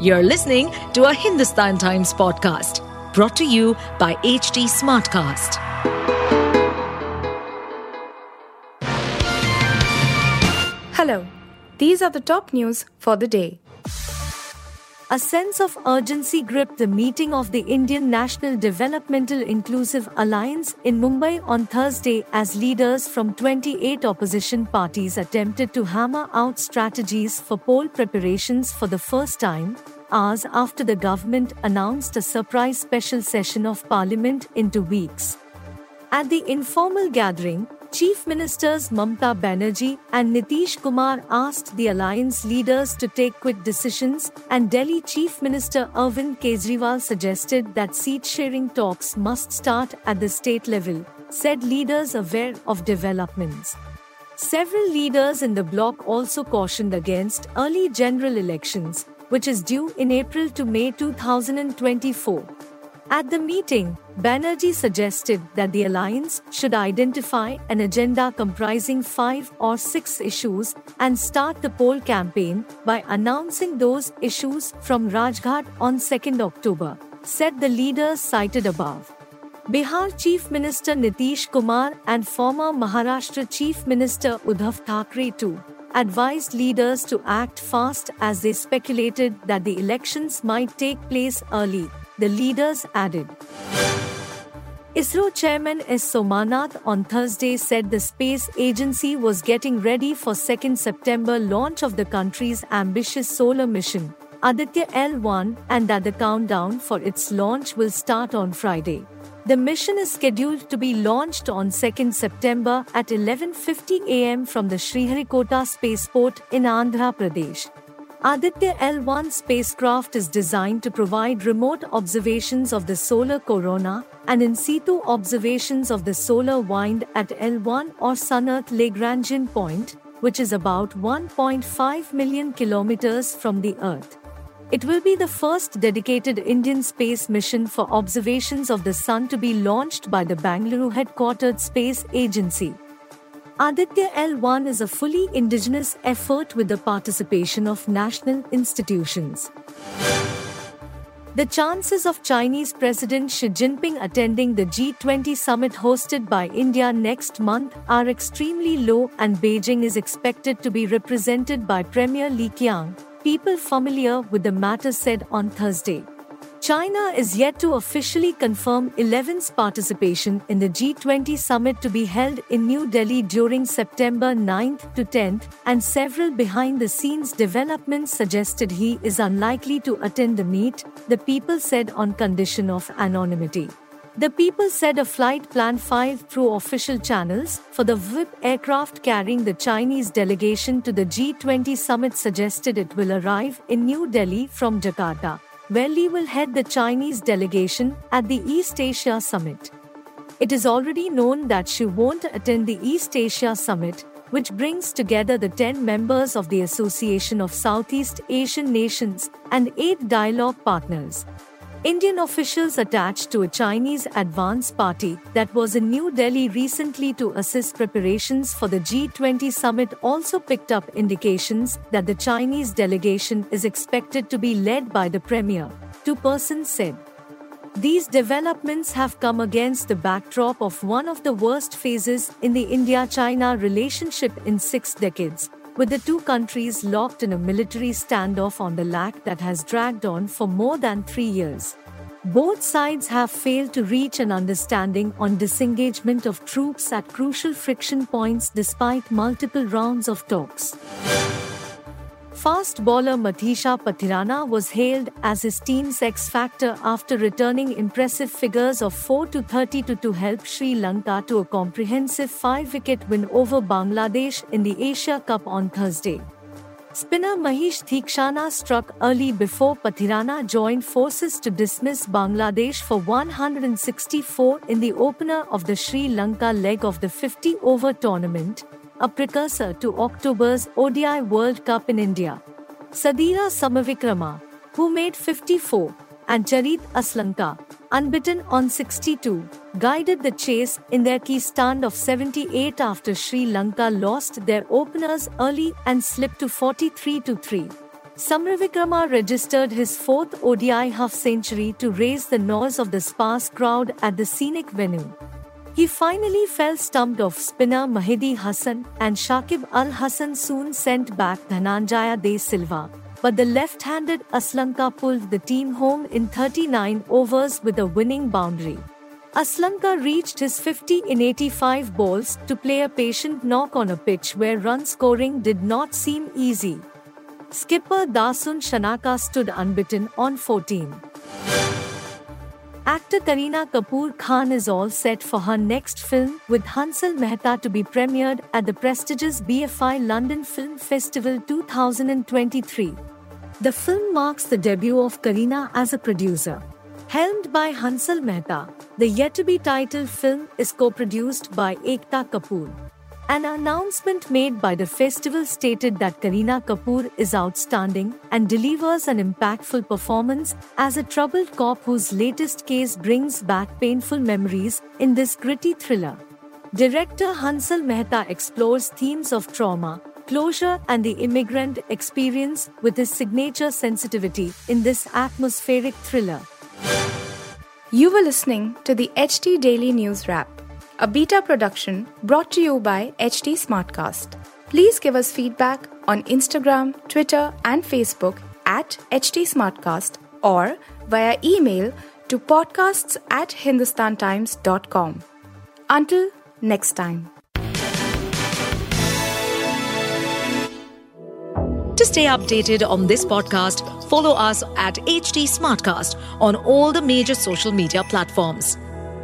You're listening to a Hindustan Times podcast brought to you by HT Smartcast. Hello, these are the top news for the day. A sense of urgency gripped the meeting of the Indian National Developmental Inclusive Alliance in Mumbai on Thursday as leaders from 28 opposition parties attempted to hammer out strategies for poll preparations for the first time, hours after the government announced a surprise special session of parliament in two weeks. At the informal gathering, Chief Ministers Mamta Banerjee and Nitish Kumar asked the alliance leaders to take quick decisions, and Delhi Chief Minister Arvind Kejriwal suggested that seat sharing talks must start at the state level, said leaders aware of developments. Several leaders in the bloc also cautioned against early general elections, which is due in April to May 2024. At the meeting, Banerjee suggested that the alliance should identify an agenda comprising five or six issues and start the poll campaign by announcing those issues from Rajghat on 2nd October, said the leaders cited above. Bihar Chief Minister Nitish Kumar and former Maharashtra Chief Minister Uddhav Thackeray too advised leaders to act fast as they speculated that the elections might take place early the leaders added. ISRO chairman S. Somanath on Thursday said the space agency was getting ready for 2nd September launch of the country's ambitious solar mission, Aditya L1, and that the countdown for its launch will start on Friday. The mission is scheduled to be launched on 2nd September at 11:50 am from the Sriharikota spaceport in Andhra Pradesh. Aditya L1 spacecraft is designed to provide remote observations of the solar corona and in situ observations of the solar wind at L1 or Sun Earth Lagrangian point, which is about 1.5 million kilometers from the Earth. It will be the first dedicated Indian space mission for observations of the Sun to be launched by the Bangalore headquartered space agency. Aditya L1 is a fully indigenous effort with the participation of national institutions. The chances of Chinese President Xi Jinping attending the G20 summit hosted by India next month are extremely low, and Beijing is expected to be represented by Premier Li Qiang, people familiar with the matter said on Thursday. China is yet to officially confirm Xi's participation in the G20 summit to be held in New Delhi during September 9th to 10th, and several behind the scenes developments suggested he is unlikely to attend the meet, the people said on condition of anonymity. The people said a flight plan 5 through official channels for the VIP aircraft carrying the Chinese delegation to the G20 summit suggested it will arrive in New Delhi from Jakarta where Li will head the Chinese delegation at the East Asia Summit. It is already known that Xi won't attend the East Asia Summit, which brings together the 10 members of the Association of Southeast Asian Nations and 8 dialogue partners. Indian officials attached to a Chinese advance party that was in New Delhi recently to assist preparations for the G20 summit also picked up indications that the Chinese delegation is expected to be led by the premier, two persons said. These developments have come against the backdrop of one of the worst phases in the India China relationship in six decades, with the two countries locked in a military standoff on the LAC that has dragged on for more than three years. Both sides have failed to reach an understanding on disengagement of troops at crucial friction points despite multiple rounds of talks. Fast bowler Matheesha Pathirana was hailed as his team's X factor after returning impressive figures of 4 to 32 to help Sri Lanka to a comprehensive 5 wicket win over Bangladesh in the Asia Cup on Thursday. Spinner Mahesh Theekshana struck early before Pathirana joined forces to dismiss Bangladesh for 164 in the opener of the Sri Lanka leg of the 50 over tournament, a precursor to October's ODI World Cup in India. Sadeera Samarawickrama, who made 54, and Charith Asalanka, unbeaten on 62, guided the chase in their key stand of 78 after Sri Lanka lost their openers early and slipped to 43 3. Samarawickrama registered his fourth ODI half century to raise the noise of the sparse crowd at the scenic venue. He finally fell stumped off spinner Mehidy Hasan and Shakib Al Hasan soon sent back Dhananjaya De Silva. But the left handed Asalanka pulled the team home in 39 overs with a winning boundary. Asalanka reached his 50 in 85 balls to play a patient knock on a pitch where run scoring did not seem easy. Skipper Dasun Shanaka stood unbeaten on 14. Actor Kareena Kapoor Khan is all set for her next film, with Hansal Mehta to be premiered at the prestigious BFI London Film Festival 2023. The film marks the debut of Kareena as a producer. Helmed by Hansal Mehta, the yet to be titled film is co produced by Ekta Kapoor. An announcement made by the festival stated that Kareena Kapoor is outstanding and delivers an impactful performance as a troubled cop whose latest case brings back painful memories in this gritty thriller. Director Hansal Mehta explores themes of trauma, closure, and the immigrant experience with his signature sensitivity in this atmospheric thriller. You were listening to the HT Daily News Wrap a beta production brought to you by HT Smartcast. Please give us feedback on Instagram, Twitter, and Facebook at HT Smartcast or via email to podcasts at hindustantimes.com. Until next time. To stay updated on this podcast, follow us at HT Smartcast on all the major social media platforms.